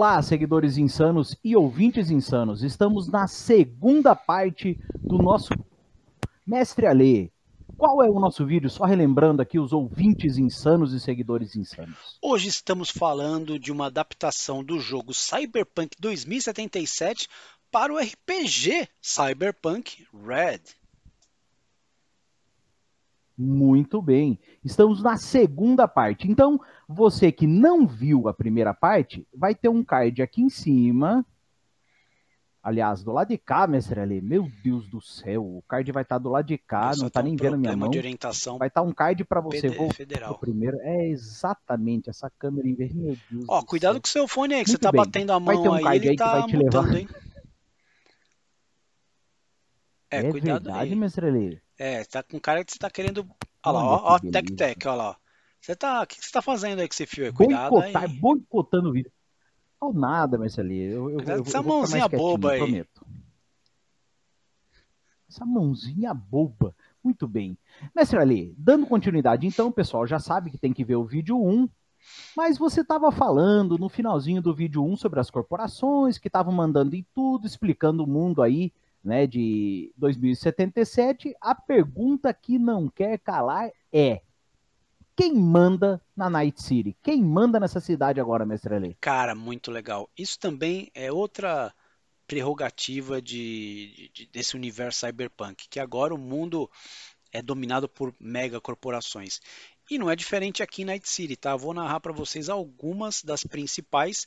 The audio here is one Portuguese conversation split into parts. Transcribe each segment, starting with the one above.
Olá, seguidores insanos e ouvintes insanos. Estamos na segunda parte do nosso Mestre Alê. Qual é o nosso vídeo? Só relembrando aqui os ouvintes insanos e seguidores insanos. Hoje estamos falando de uma adaptação do jogo Cyberpunk 2077 para o RPG Cyberpunk Red. Muito bem. Estamos na segunda parte. Então, você que não viu a primeira parte, vai ter um card aqui em cima. Aliás, do lado de cá, mestre ali. Meu Deus do céu, o card vai estar do lado de cá, não está nem vendo minha mão. De orientação vai estar um card para você voltar federal. primeiro. É exatamente essa câmera em verde. Meu Deus Ó, cuidado céu. com o seu fone aí, que Muito você tá bem. batendo a mão vai ter um aí, card aí, tá que vai te mutando, levar. Hein? É, é cuidado verdade, aí. mestre ali. É, tá com cara que você tá querendo. Olha lá, ó, ó, Tec Tec, olha lá. Você tá. O que você tá fazendo aí com esse fio aí? Cuidado Boicotar, aí. Boicotando o vídeo. Não nada, Marcelo. Eu, eu, eu, essa mãozinha boba aí. Prometo. Essa mãozinha boba. Muito bem. Mestre Ali, dando continuidade, então, o pessoal já sabe que tem que ver o vídeo 1. Mas você estava falando no finalzinho do vídeo 1 sobre as corporações que estavam mandando em tudo, explicando o mundo aí né, de 2077, a pergunta que não quer calar é: quem manda na Night City? Quem manda nessa cidade agora, mestre Ale? Cara, muito legal. Isso também é outra prerrogativa de, de, desse universo cyberpunk, que agora o mundo é dominado por mega corporações. E não é diferente aqui em Night City, tá? Vou narrar para vocês algumas das principais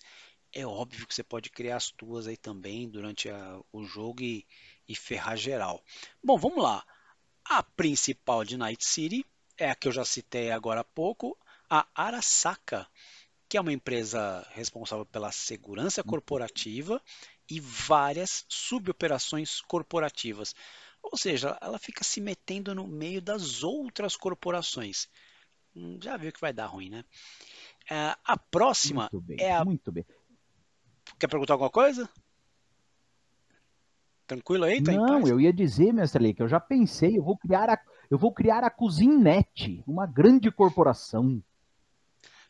é óbvio que você pode criar as tuas aí também durante a, o jogo e, e ferrar geral. Bom, vamos lá. A principal de Night City é a que eu já citei agora há pouco, a Arasaka, que é uma empresa responsável pela segurança corporativa e várias suboperações corporativas. Ou seja, ela fica se metendo no meio das outras corporações. Hum, já viu que vai dar ruim, né? É, a próxima bem, é a. Muito bem. Quer perguntar alguma coisa? Tranquilo aí? Tá Não, eu ia dizer, mestre Lei, que eu já pensei, eu vou criar a, eu vou criar a Cozinnet, uma grande corporação.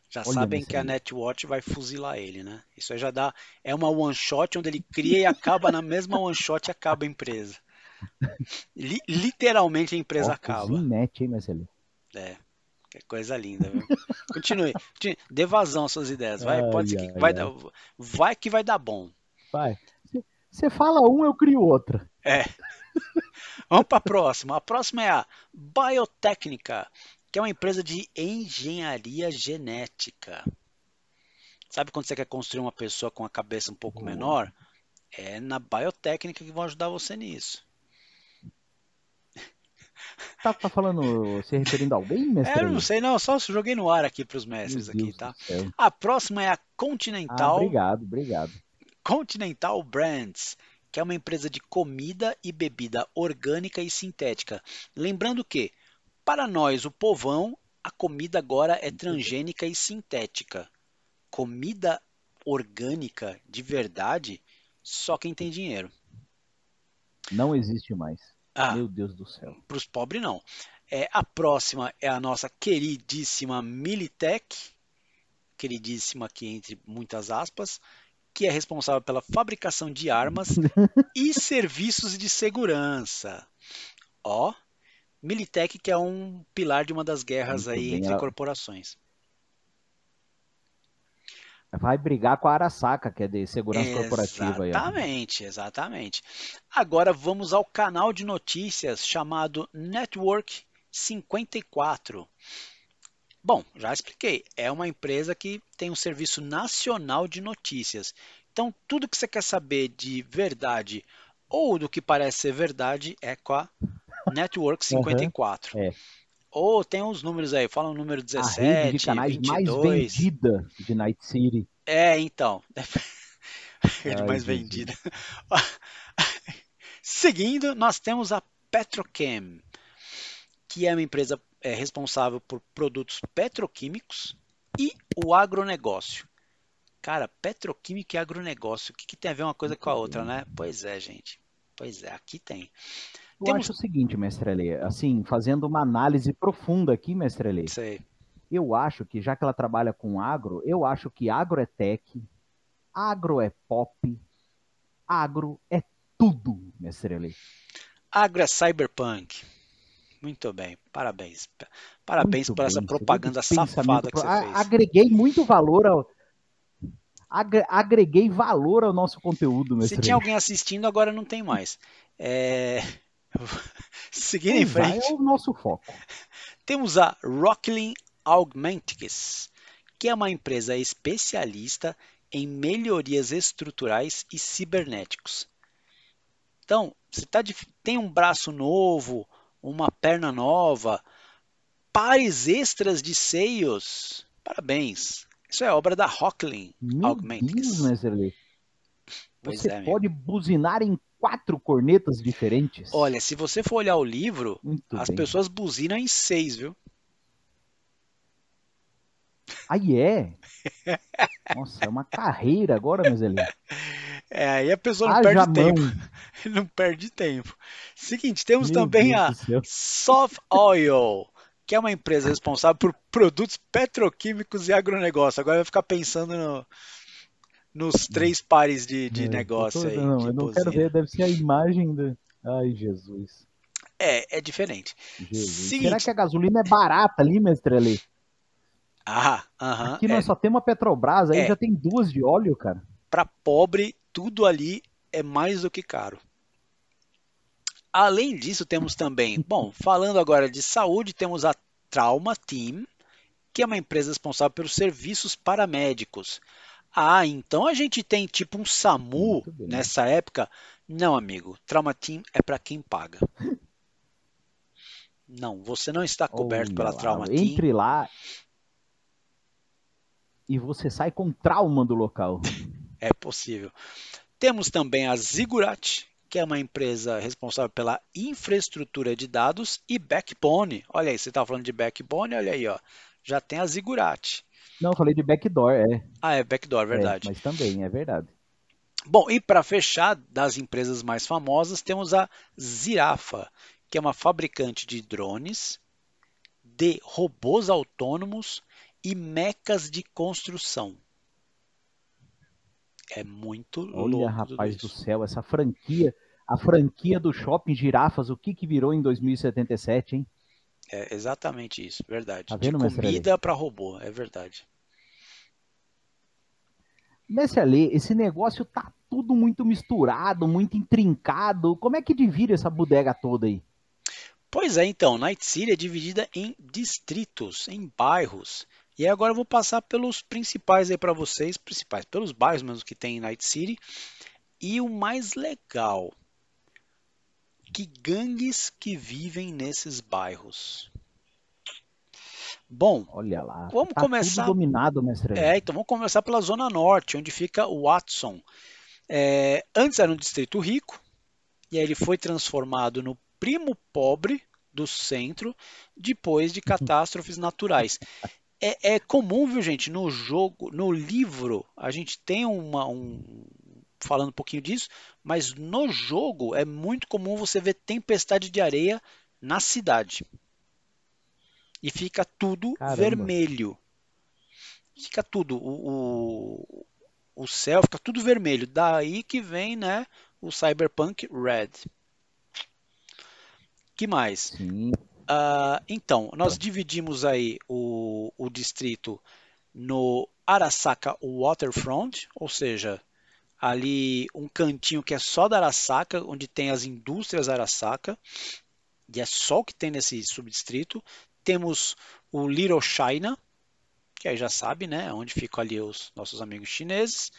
Já Olha sabem que a Netwatch vai fuzilar ele, né? Isso aí já dá. É uma one shot onde ele cria e acaba na mesma one shot e acaba a empresa. Li, literalmente a empresa acaba. Cozinnet, hein, mestre É. Que coisa linda, viu? Continue. Dê vazão às suas ideias. Vai, ai, pode ser que ai, vai, ai. Dar, vai que vai dar bom. Vai. Você fala um, eu crio outra. É. Vamos para a próxima. A próxima é a Biotécnica, que é uma empresa de engenharia genética. Sabe quando você quer construir uma pessoa com a cabeça um pouco menor? É na biotécnica que vão ajudar você nisso. Tá, tá falando, se referindo a alguém, mestre? É, não sei não, só joguei no ar aqui para os mestres aqui, tá? A próxima é a Continental. Ah, obrigado, obrigado. Continental Brands, que é uma empresa de comida e bebida orgânica e sintética. Lembrando que, para nós, o povão, a comida agora é transgênica e sintética. Comida orgânica de verdade, só quem tem dinheiro. Não existe mais. Ah, Meu Deus do céu. Para os pobres, não. É, a próxima é a nossa queridíssima Militech, queridíssima aqui entre muitas aspas, que é responsável pela fabricação de armas e serviços de segurança. Ó, Militech que é um pilar de uma das guerras Muito aí bem, entre ela... corporações vai brigar com a Arasaka, que é de segurança exatamente, corporativa. Exatamente, exatamente. Agora vamos ao canal de notícias chamado Network 54. Bom, já expliquei, é uma empresa que tem um serviço nacional de notícias. Então, tudo que você quer saber de verdade ou do que parece ser verdade é com a Network 54. Uhum, é. Ou tem uns números aí, fala o número 17, a rede de canais 22. mais vendida de Night City. É, então. rede Ai, mais vendida. Seguindo, nós temos a Petrochem, que é uma empresa é, responsável por produtos petroquímicos e o agronegócio. Cara, petroquímica e agronegócio, o que, que tem a ver uma coisa com a outra, né? Pois é, gente. Pois é, aqui tem. Eu Temos... acho o seguinte, mestre Alê, assim, fazendo uma análise profunda aqui, mestre Alê. Sei. Eu acho que, já que ela trabalha com agro, eu acho que agro é tech, Agro é pop, agro é tudo, mestre Ale. Agro é cyberpunk. Muito bem, parabéns. Parabéns muito por bem, essa propaganda safada que você fez. Agreguei muito valor ao, agreguei valor ao nosso conteúdo. Se tinha alguém assistindo, agora não tem mais. É... Seguindo em frente. É o nosso foco. Temos a Rocklin Augmentics, que é uma empresa especialista em melhorias estruturais e cibernéticos. Então, você tá de... tem um braço novo, uma perna nova, pares extras de seios. Parabéns. Isso é obra da Rocklin Augmentics. Você é, pode buzinar em quatro cornetas diferentes? Olha, se você for olhar o livro, Muito as bem. pessoas buzinam em seis, viu? Aí é? Nossa, é uma carreira agora, meus É, aí a pessoa não perde tempo. não perde tempo. Seguinte, temos Meu também Deus a Soft Oil, que é uma empresa responsável por produtos petroquímicos e agronegócio. Agora vai ficar pensando no, nos três pares de, de é, negócio tô, aí. Não, eu não quero ver, deve ser a imagem do. Ai, Jesus. É, é diferente. Seguinte, Será que a gasolina é barata ali, mestre ali? Ah, aham. Aqui nós é, só temos a Petrobras, aí é, já tem duas de óleo, cara. Para pobre, tudo ali é mais do que caro. Além disso, temos também, bom, falando agora de saúde, temos a Trauma Team, que é uma empresa responsável pelos serviços paramédicos. Ah, então a gente tem tipo um SAMU nessa época? Não, amigo. Trauma Team é para quem paga. Não, você não está coberto Olha pela lá, Trauma Team. Entre lá e você sai com trauma do local. É possível. Temos também a Zigurat, que é uma empresa responsável pela infraestrutura de dados, e Backbone. Olha aí, você estava falando de Backbone, olha aí, ó. Já tem a Zigurat. Não, eu falei de Backdoor, é. Ah, é Backdoor, verdade. É, mas também, é verdade. Bom, e para fechar, das empresas mais famosas, temos a Zirafa, que é uma fabricante de drones, de robôs autônomos e mecas de construção. É muito louco. Olha, rapaz do céu, essa franquia a franquia do Shopping Girafas, o que, que virou em 2077, hein? É exatamente isso, verdade. Tá vendo, De comida para robô, é verdade. Mestre Ale, esse negócio tá tudo muito misturado, muito intrincado. Como é que divide essa bodega toda aí? Pois é, então, Night City é dividida em distritos, em bairros. E agora eu vou passar pelos principais aí para vocês, principais, pelos bairros mesmo que tem em Night City. E o mais legal, que gangues que vivem nesses bairros. Bom, olha lá, vamos tá começar. dominado, mestre. É, então vamos começar pela zona norte, onde fica Watson. É, antes era um distrito rico e aí ele foi transformado no primo pobre do centro depois de catástrofes naturais. É, é, comum, viu, gente, no jogo, no livro, a gente tem uma, um, falando um pouquinho disso, mas no jogo é muito comum você ver tempestade de areia na cidade. E fica tudo Caramba. vermelho. Fica tudo. O, o, o céu fica tudo vermelho. Daí que vem né, o Cyberpunk Red. que mais? Uh, então, nós dividimos aí o, o distrito no Arasaka Waterfront, ou seja, ali um cantinho que é só da Arasaka, onde tem as indústrias Arasaka, e é só o que tem nesse subdistrito. Temos o Little China, que aí já sabe, né, onde ficam ali os nossos amigos chineses.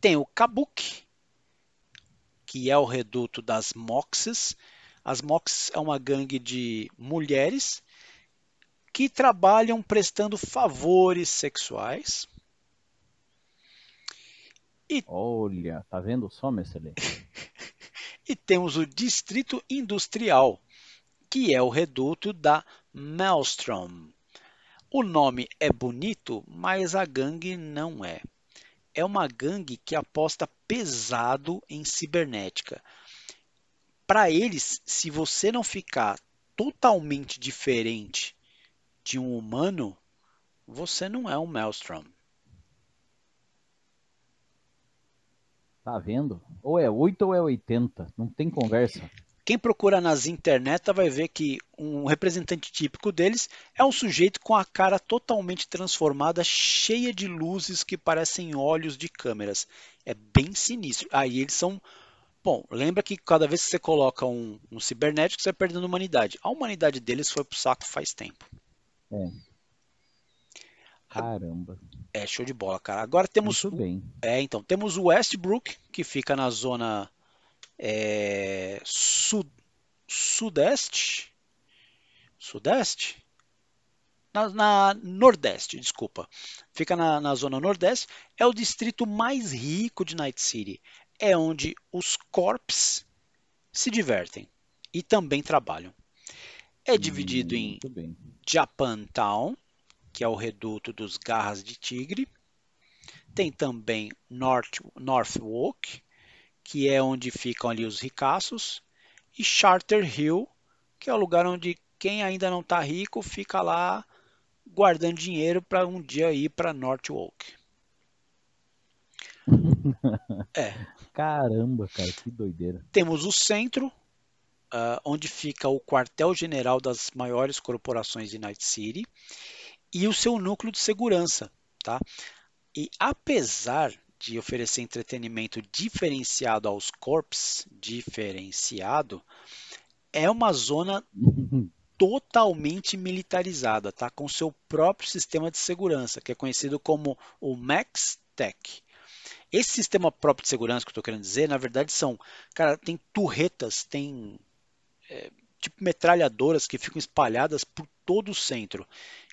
Tem o Kabuki, que é o reduto das Moxes. As Moxes é uma gangue de mulheres que trabalham prestando favores sexuais e... Olha, tá vendo só, mestre? e temos o Distrito Industrial, que é o reduto da Maelstrom. O nome é bonito, mas a gangue não é. É uma gangue que aposta pesado em cibernética. Para eles, se você não ficar totalmente diferente de um humano, você não é um Maelstrom. Tá vendo? Ou é 8 ou é 80. Não tem conversa. Quem procura nas internet vai ver que um representante típico deles é um sujeito com a cara totalmente transformada, cheia de luzes que parecem olhos de câmeras. É bem sinistro. Aí eles são. Bom, lembra que cada vez que você coloca um, um cibernético, você vai perdendo humanidade. A humanidade deles foi pro saco faz tempo. É. Caramba. É show de bola, cara. Agora temos. Muito bem. É, então, temos o Westbrook, que fica na zona é, sud, sudeste. Sudeste? Na, na, Nordeste, desculpa. Fica na, na zona Nordeste. É o distrito mais rico de Night City. É onde os corps se divertem e também trabalham. É dividido Hum, em. Japantown, que é o reduto dos Garras de Tigre. Tem também North, Northwalk, que é onde ficam ali os ricaços. E Charter Hill, que é o lugar onde quem ainda não está rico fica lá guardando dinheiro para um dia ir para Northwalk. É, Caramba, cara, que doideira. temos o centro, ah, onde fica o quartel-general das maiores corporações de Night City e o seu núcleo de segurança, tá? E apesar de oferecer entretenimento diferenciado aos corps, diferenciado, é uma zona totalmente militarizada, tá? Com seu próprio sistema de segurança, que é conhecido como o Max Tech. Esse sistema próprio de segurança que eu estou querendo dizer, na verdade são, cara, tem turretas, tem é, tipo metralhadoras que ficam espalhadas por todo o centro.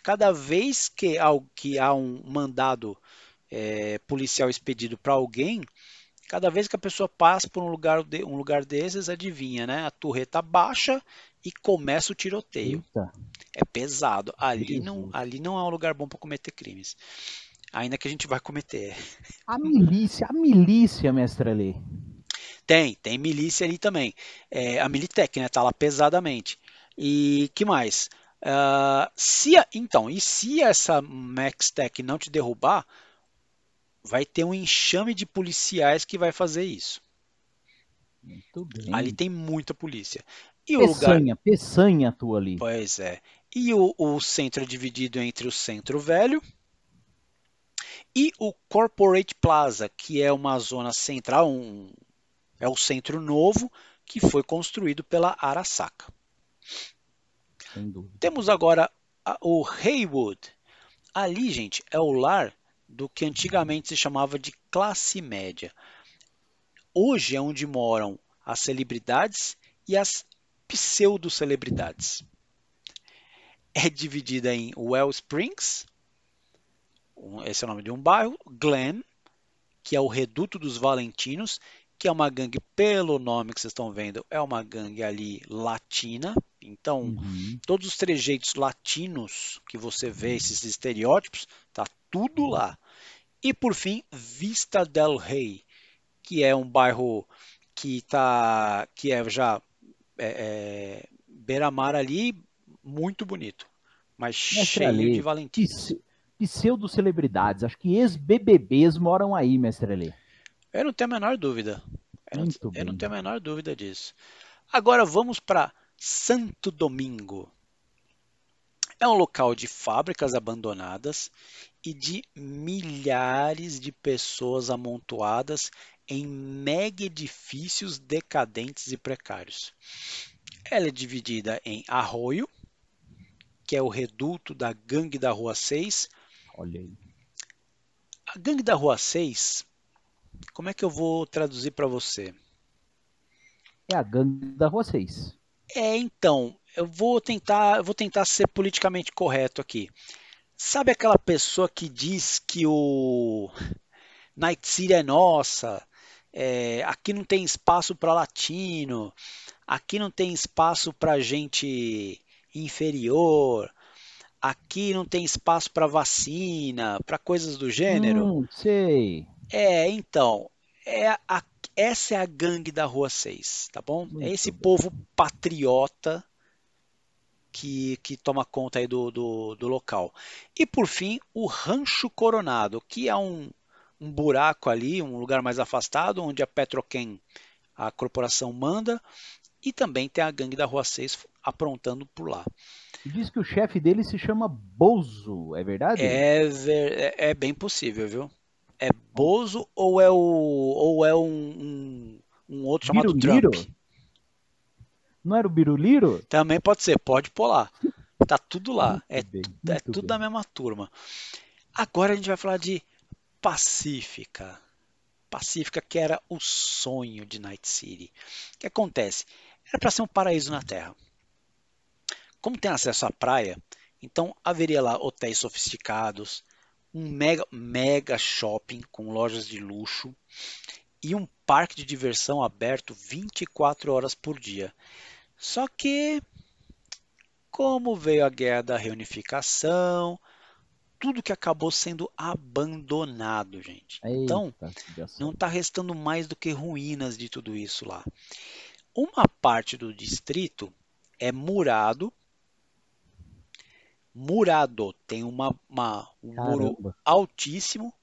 Cada vez que há, que há um mandado é, policial expedido para alguém, cada vez que a pessoa passa por um lugar, de, um lugar desses, adivinha, né? A turreta baixa e começa o tiroteio. Eita. É pesado. Ali não, ali não é um lugar bom para cometer crimes. Ainda que a gente vai cometer. A milícia, a milícia, mestre Ali. Tem, tem milícia ali também. É, a Militech, né? Tá lá pesadamente. E que mais? Ah, se a- então, e se essa Max Tech não te derrubar, vai ter um enxame de policiais que vai fazer isso. Muito bem. Ali tem muita polícia. E o lugar. Peçanha, peçanha tua ali. Pois é. E o, o centro é dividido entre o Centro Velho e o Corporate Plaza, que é uma zona central, um, é o centro novo que foi construído pela Arasaka. Temos agora o Haywood. Ali, gente, é o lar do que antigamente se chamava de classe média. Hoje é onde moram as celebridades e as pseudo-celebridades. É dividida em Well Springs, um- esse é o nome de um bairro, Glen, que é o reduto dos Valentinos, que é uma gangue, pelo nome que vocês estão vendo, é uma gangue ali latina. Então, Uhum. todos os trejeitos latinos que você vê, esses estereótipos, tá tudo lá. E por fim, Vista del Rey, que é um bairro que tá, que é já é, é, beira-mar ali, muito bonito, mas Mestre cheio Ali, de valentinos. Pse- Pseudo-celebridades. Acho que ex-BBBs moram aí, mestre Ali. Eu não tenho a menor dúvida. Eu, não, eu não tenho a menor dúvida disso. Agora vamos para Santo Domingo. É um local de fábricas abandonadas e de milhares de pessoas amontoadas em mega edifícios decadentes e precários. Ela é dividida em Arroio, que é o reduto da Gangue da Rua 6. Olha aí. A Gangue da Rua 6, como é que eu vou traduzir para você? É a gangue da Rua 6. É, então, eu vou tentar, eu vou tentar ser politicamente correto aqui. Sabe aquela pessoa que diz que o Night City é nossa, é, aqui não tem espaço para latino, aqui não tem espaço para gente inferior, aqui não tem espaço para vacina, para coisas do gênero? Hum, sei. É, então, é a- essa é a gangue da Rua 6, tá bom? Muito É esse povo patriota que, que toma conta aí do, do, do local. E por fim, o Rancho Coronado, que é um, um buraco ali, um lugar mais afastado, onde a Petrochem, a corporação, manda, e também tem a gangue da Rua 6 aprontando por lá. Diz que o chefe dele se chama Bozo, é verdade? É, é, é bem possível, viu? É Bozo ou é, o, ou é um, um, um outro chamado Biruliro? Trump? Não era o Biruliro? Também pode ser, pode lá. Tá tudo lá. Muito É, bem, é tudo bem. da mesma turma. Agora a gente vai falar de Pacífica. Pacífica, que era o sonho de Night City. O que acontece? Era para ser um paraíso na Terra. Como tem acesso à praia, então haveria lá hotéis sofisticados, um mega, mega shopping com lojas de luxo e um parque de diversão aberto 24 horas por dia. Só que, como veio a guerra da reunificação, tudo que acabou sendo abandonado, gente. Então, Eita, judiação. não está restando mais do que ruínas de tudo isso lá. Uma parte do distrito é murado. Murado tem uma, uma- um muro altíssimo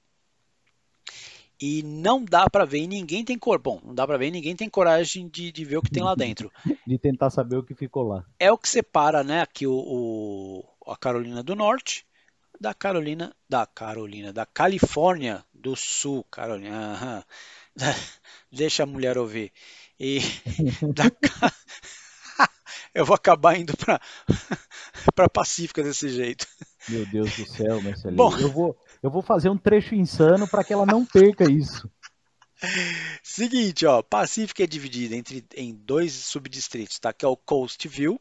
e não dá para ver e ninguém tem cor. Bom, não dá para ver e ninguém tem coragem de, de ver o que tem lá dentro. De tentar saber o que ficou lá. É o que separa, né, aqui o, o- a Carolina do Norte da Carolina da Carolina da Califórnia do Sul, Carolina. aham. Deixa a mulher ouvir. E da eu vou acabar indo para para Pacífica desse jeito. Meu Deus do céu, Marcelinho. Bom. Eu vou, eu vou fazer um trecho insano para que ela não perca isso. Seguinte, ó, Pacífica é dividida entre em dois subdistritos, tá? Que é o Coastville,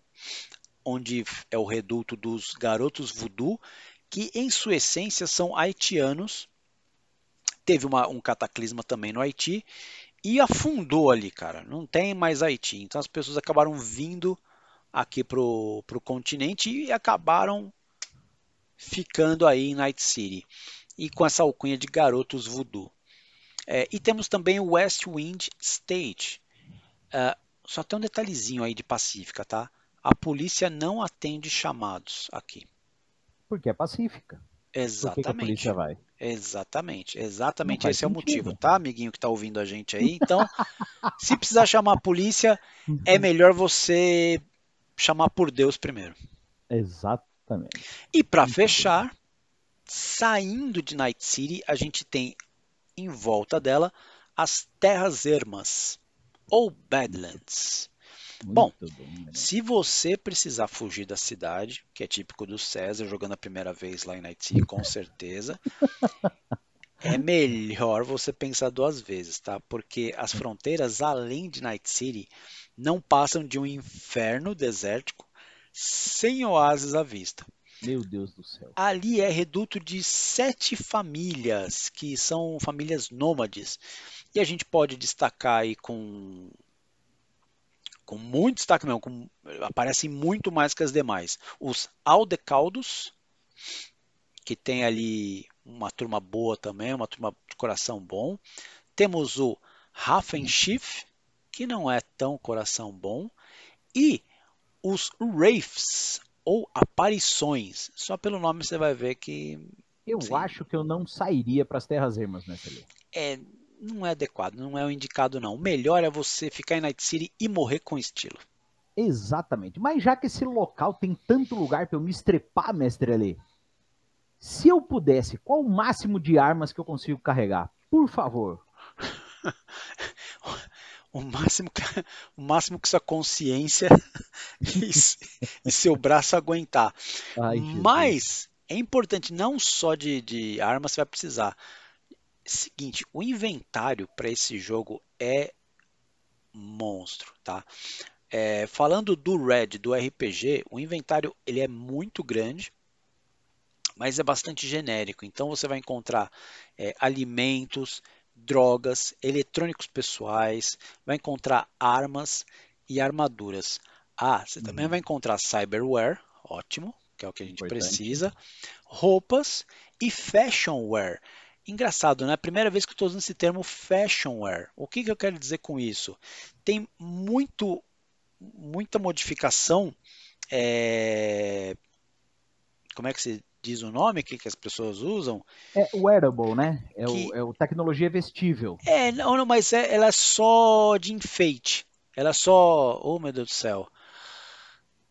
onde é o reduto dos garotos voodoo, que em sua essência são haitianos. Teve uma- um cataclisma também no Haiti e afundou ali, cara. Não tem mais Haiti. Então as pessoas acabaram vindo aqui pro, pro continente e acabaram ficando aí em Night City. E com essa alcunha de garotos voodoo. É, e temos também o West Wind State. É, só tem um detalhezinho aí de Pacífica, tá? A polícia não atende chamados aqui. Porque é pacífica. Por que, que a Exatamente. polícia vai? Exatamente, exatamente esse é o sentido. motivo, tá, amiguinho que tá ouvindo a gente aí? Então, se precisar chamar a polícia, é melhor você chamar por Deus primeiro. Exatamente. E para fechar, saindo de Night City, a gente tem em volta dela as Terras Ermas, ou Badlands. Bom, bom, né? Se você precisar fugir da cidade, que é típico do César jogando a primeira vez lá em Night City, com certeza, é melhor você pensar duas vezes, tá? Porque as fronteiras além de Night City não passam de um inferno desértico sem oásis à vista. Meu Deus do céu. Ali é reduto de sete famílias, que são famílias nômades. E a gente pode destacar aí com, com muito destaque mesmo, com, aparecem muito mais que as demais. Os Aldecaldos, que tem ali uma turma boa também, uma turma de coração bom. Temos o Raffenschiff, que não é tão coração bom. E os Wraiths, ou aparições. Só pelo nome você vai ver que Eu Sim. acho que eu não sairia para as terras ermas nessa lei. é, não é adequado, não é o indicado não. O melhor é você ficar em Night City e morrer com estilo. Exatamente. Mas já que esse local tem tanto lugar para eu me estrepar, mestre Ale, se eu pudesse, qual o máximo de armas que eu consigo carregar? Por favor. O máximo que, o máximo que sua consciência e, e seu braço aguentar. Ai. Mas é importante, não só de, de armas você vai precisar. Seguinte, o inventário para esse jogo é monstro, tá? É, falando do Red, do RPG, o inventário ele é muito grande, mas é bastante genérico. Então você vai encontrar é, alimentos, drogas, eletrônicos pessoais, vai encontrar armas e armaduras. Ah, você também Uhum. vai encontrar cyberware, ótimo, que é o que a gente Importante. precisa, roupas e fashionware. Engraçado, né? Primeira vez que eu estou usando esse termo fashionware. O que, que eu quero dizer com isso? Tem muito, muita modificação. é, Como é que se diz o nome que, que as pessoas usam. É wearable, né? É, Que- o, é o tecnologia vestível. É, não, não, mas é- ela é só de enfeite. Ela é só. Oh, meu Deus do céu.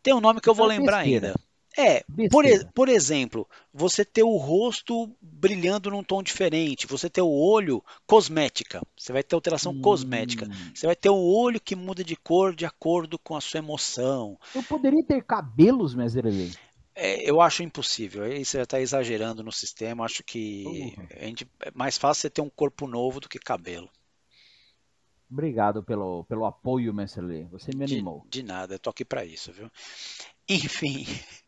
Tem um nome que eu vou é lembrar besteira. ainda. É, por, por exemplo, você ter o rosto brilhando num tom diferente, você ter o olho cosmética, você vai ter alteração cosmética. Hum, Você vai ter o olho que muda de cor de acordo com a sua emoção. Eu poderia ter cabelos, Messerelli. É, eu acho impossível. Aí você já está exagerando no sistema. Acho que a gente, é mais fácil você ter um corpo novo do que cabelo. Obrigado pelo, pelo apoio, Messerelli. Você me De, animou. de nada, eu tô aqui para isso, viu? Enfim.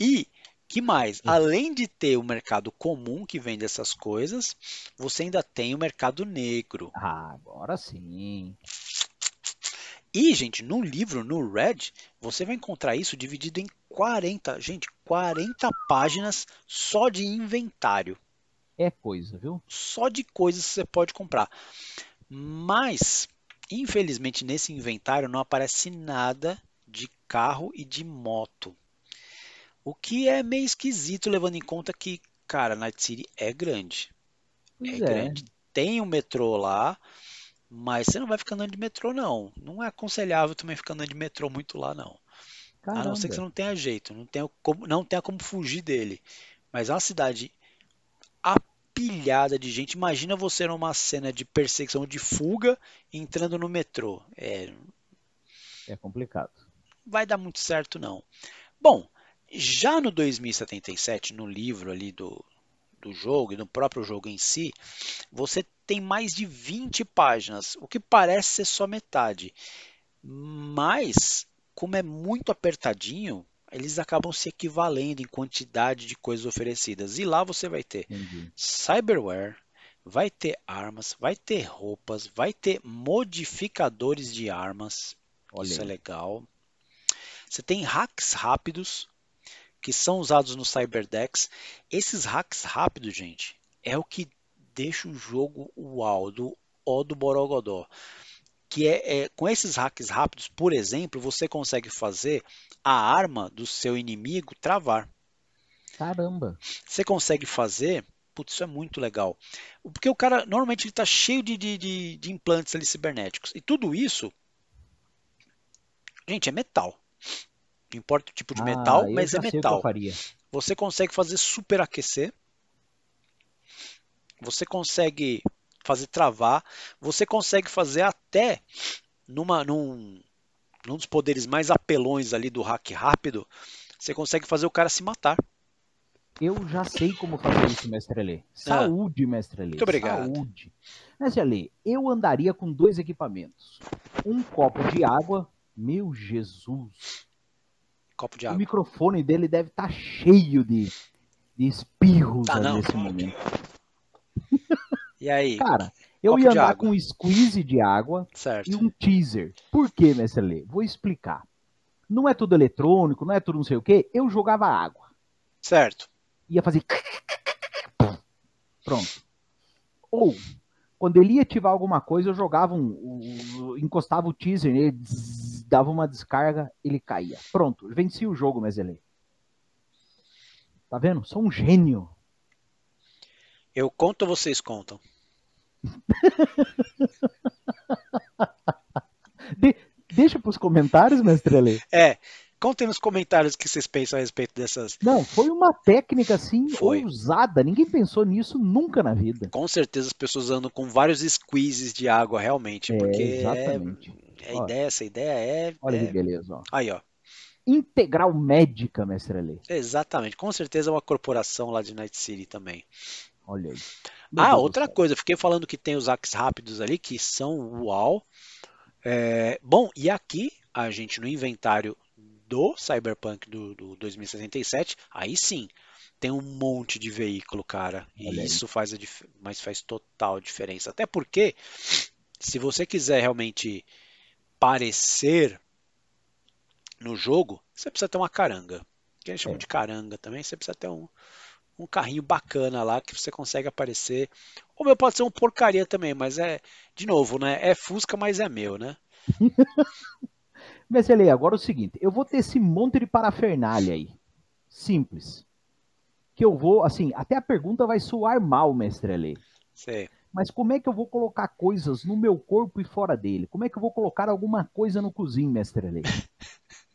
E que mais? Além de ter o mercado comum que vende essas coisas, você ainda tem o mercado negro. Ah, agora sim. E, gente, no livro, no Red, você vai encontrar isso dividido em 40, gente, 40 páginas só de inventário. É coisa, viu? só de coisas que você pode comprar. Mas, infelizmente, nesse inventário não aparece nada de carro e de moto. O que é meio esquisito, levando em conta que, cara, Night City é grande. É é. grande. Tem um metrô lá, mas você não vai ficar andando de metrô, não. Não é aconselhável também ficar andando de metrô muito lá, não. A não ser que você Caramba. não tenha jeito, não tenha como, não tenha como fugir dele. Mas é uma cidade apilhada de gente. Imagina você numa cena de perseguição de fuga entrando no metrô. É, É complicado. vai dar muito certo, não. Bom, já no 2077, no livro ali do, do jogo e no próprio jogo em si, você tem mais de 20 páginas, o que parece ser só metade. Mas, como é muito apertadinho, eles acabam se equivalendo em quantidade de coisas oferecidas. E lá você vai ter Entendi. cyberware, vai ter armas, vai ter roupas, vai ter modificadores de armas. Olha Isso é legal. Você tem hacks rápidos que são usados no Cyberdex. Esses hacks rápidos, gente, é o que deixa o jogo uau, do ó do Borogodó. Que é, é com esses hacks rápidos, por exemplo, você consegue fazer a arma do seu inimigo travar. Caramba. Você consegue fazer. Putz, isso é muito legal. Porque o cara normalmente ele está cheio de, de, de, implantes ali cibernéticos. E tudo isso, gente, é metal. Não importa o tipo de metal, Ah, mas é o que eu metal. Você consegue fazer superaquecer. Você consegue fazer travar. Você consegue fazer até numa, num, num dos poderes mais apelões ali do hack rápido. Você consegue fazer o cara se matar. Eu já sei como fazer isso, mestre Alê. Saúde, mestre Alê. Ah. Muito obrigado. Saúde. Mestre Alê, eu andaria com dois equipamentos. Um copo de água. Meu Jesus. Copo de O água. microfone dele deve estar cheio de, de espirros Tá, nesse momento. E aí? Cara, eu ia andar água. com um squeeze de água Certo. e um teaser. Por quê, mestre Alê? Vou explicar. Não é tudo eletrônico, não é tudo não sei o quê. Eu jogava água. Certo. ia fazer. Pronto. Ou, quando ele ia ativar alguma coisa, eu jogava um. um- encostava o teaser nele, dava uma descarga, ele caía. Pronto, venci o jogo, Mezelê. Tá vendo? Sou um gênio. Eu conto ou vocês contam? De- deixa pros comentários, mestre Alê. É, contem nos comentários o que vocês pensam a respeito dessas. Não, foi uma técnica assim Foi. ousada. Ninguém pensou nisso nunca na vida. Com certeza as pessoas andam com vários squeezes de água realmente, É, porque exatamente. é, Ó. ideia, essa ideia é, Olha é- que beleza, ó. aí ó, Integral médica, mestre Alê. exatamente. Com certeza é uma corporação lá de Night City também. Olha aí. Meu Ah, Deus outra coisa, fiquei falando que tem os hacks rápidos ali que são uau. É, bom, e aqui a gente no inventário do Cyberpunk do, do 2067, aí sim tem um monte de veículo, cara. E Olha aí. isso faz a dif- mas faz total diferença. Até porque se você quiser realmente parecer no jogo, você precisa ter uma caranga. Que eles chamam É. de caranga também, você precisa ter um, um carrinho bacana lá que você consegue aparecer. O meu pode ser um porcaria também, mas é, de novo, né? É Fusca, mas é meu, né? Mas ele agora é o seguinte, eu vou ter esse monte de parafernália aí. Simples. Que eu vou, assim, até a pergunta vai soar mal, mestre Ale. Sei. Mas como é que eu vou colocar coisas no meu corpo e fora dele? Como é que eu vou colocar alguma coisa no cozinho, mestre Ale?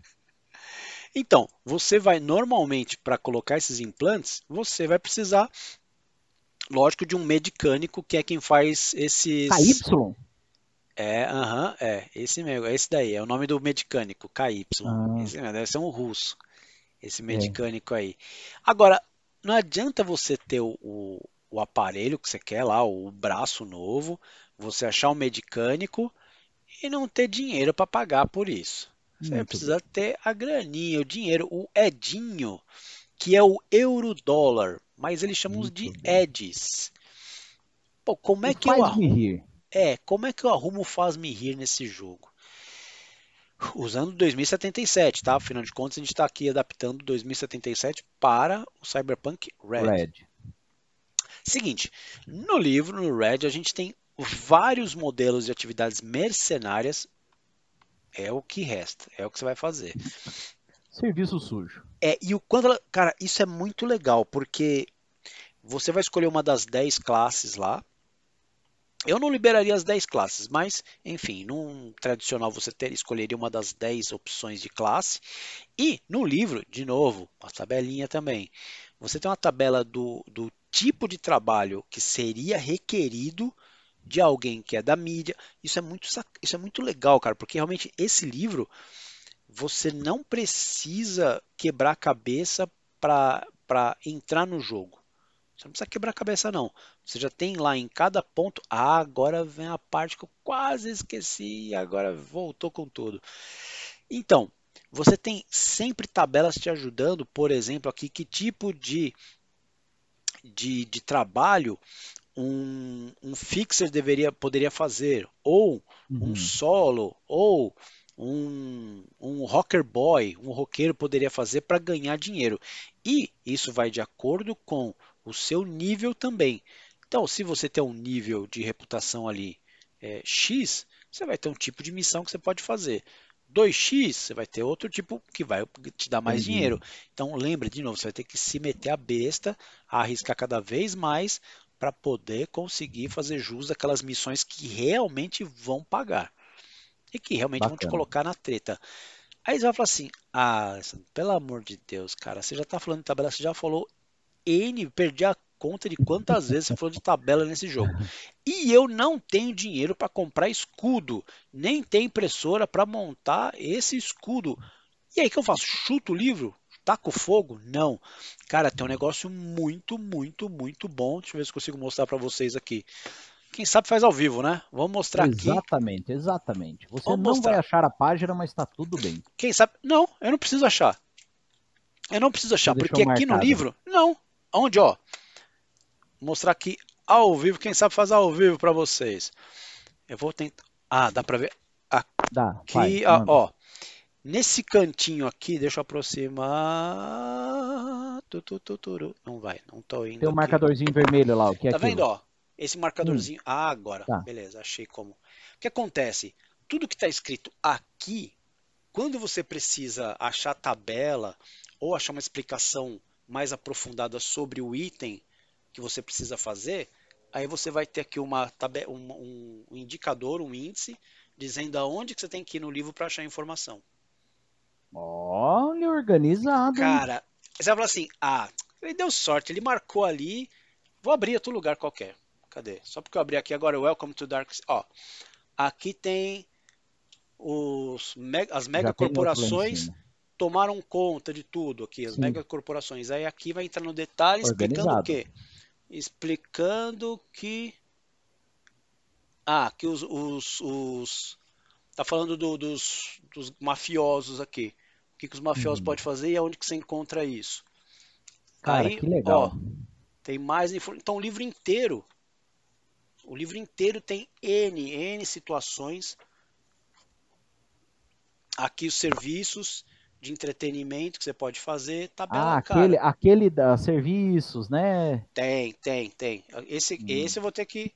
Então, você vai normalmente para colocar esses implantes, você vai precisar, lógico, de um medicânico que é quem faz esses. KY? É, aham, é, esse mesmo, esse daí, é o nome do medicânico, KY. Ah. Esse mesmo, deve ser um russo, esse medicânico aí. Agora, não adianta você ter o, o, o aparelho que você quer lá, o braço novo, você achar um medicânico e não ter dinheiro para pagar por isso. Você vai Muito precisar ter a graninha, o dinheiro, o edinho, que é o euro-dólar, mas eles chamam Muito de bem. eds. Pô, como é que eu Faz-me arrumo? rir. É, como é que eu arrumo faz-me rir nesse jogo? Usando 2077, tá? Afinal de contas, a gente está aqui adaptando 2077 para o Cyberpunk Red. Red. Seguinte, no livro, no Red, a gente tem vários modelos de atividades mercenárias. É o que resta, é o que você vai fazer. Serviço sujo. É, e o quando ela, cara, isso é muito legal, porque você vai escolher uma das 10 classes lá. Eu não liberaria as 10 classes, mas, enfim, num tradicional você ter, escolheria uma das 10 opções de classe. E no livro, de novo, uma tabelinha também. Você tem uma tabela do, do tipo de trabalho que seria requerido de alguém que é da mídia. Isso é muito, isso é muito legal, cara, porque realmente esse livro você não precisa quebrar a cabeça para entrar no jogo. Você não precisa quebrar a cabeça, não. Você já tem lá em cada ponto. Ah, agora vem a parte que eu quase esqueci agora voltou com tudo. Então, você tem sempre tabelas te ajudando, por exemplo, aqui, que tipo de, de, de trabalho um, um fixer deveria, poderia fazer, ou um Uhum. solo, ou um, um rocker boy, um roqueiro poderia fazer para ganhar dinheiro. E isso vai de acordo com o seu nível também. Então, se você tem um nível de reputação ali é, X, você vai ter um tipo de missão que você pode fazer. 2x, você vai ter outro tipo que vai te dar mais Entendi. dinheiro. Então, lembra, de novo, você vai ter que se meter a besta, a arriscar cada vez mais para poder conseguir fazer jus àquelas missões que realmente vão pagar e que realmente vão te Bacana. colocar na treta. Aí você vai falar assim: ah, pelo amor de Deus, cara, você já tá falando de tabela, você já falou N, perdi a conta de quantas vezes você falou de tabela nesse jogo. E eu não tenho dinheiro para comprar escudo, nem tenho impressora para montar esse escudo. E aí que eu faço? Chuto o livro? Taco fogo? Não. Cara, tem um negócio muito, muito, muito bom. Deixa eu ver se consigo mostrar para vocês aqui. Quem sabe faz ao vivo, né? Vamos mostrar aqui. Exatamente, exatamente. Você Vamos não mostrar. vai achar a página, mas tá tudo bem. Quem sabe? Não, eu não preciso achar. Eu não preciso achar, Você porque aqui no livro, não. Onde, ó? Mostrar aqui ao vivo, quem sabe faz ao vivo para vocês. Eu vou tentar. Ah, dá para ver Dá, aqui, vai, ó, ó. Nesse cantinho aqui, deixa eu aproximar. Não vai, não tô indo Tem um aqui. marcadorzinho vermelho lá, o que é Tá aquilo? vendo, ó? Esse marcadorzinho. Ah, agora. Tá. Beleza, achei como. O que acontece? Tudo que está escrito aqui, quando você precisa achar tabela ou achar uma explicação mais aprofundada sobre o item que você precisa fazer, aí você vai ter aqui uma tabe- um, um- um indicador, um índice, dizendo aonde que você tem que ir no livro para achar a informação. Olha, organizado. Cara, você vai falar assim, ah, ele deu sorte, ele marcou ali, vou abrir outro lugar qualquer. Cadê? Só porque eu abri aqui agora, Welcome to Dark... Ó, aqui tem os me- as mega corporações tomaram conta de tudo aqui, as Sim. mega corporações. Aí aqui vai entrar no detalhe explicando o Organizado. quê? Explicando que ah, que os, os, os- tá falando do- dos, dos mafiosos aqui. O que, que os mafiosos Uhum. podem fazer e aonde que você encontra isso? Cara, Aí, que legal. ó, tem mais informação. Então o livro inteiro, o livro inteiro tem N, N situações. Aqui os serviços de entretenimento que você pode fazer, tabela, Ah, cara. aquele, aquele da serviços, né? Tem, tem, tem. Esse, Hum. esse eu vou ter que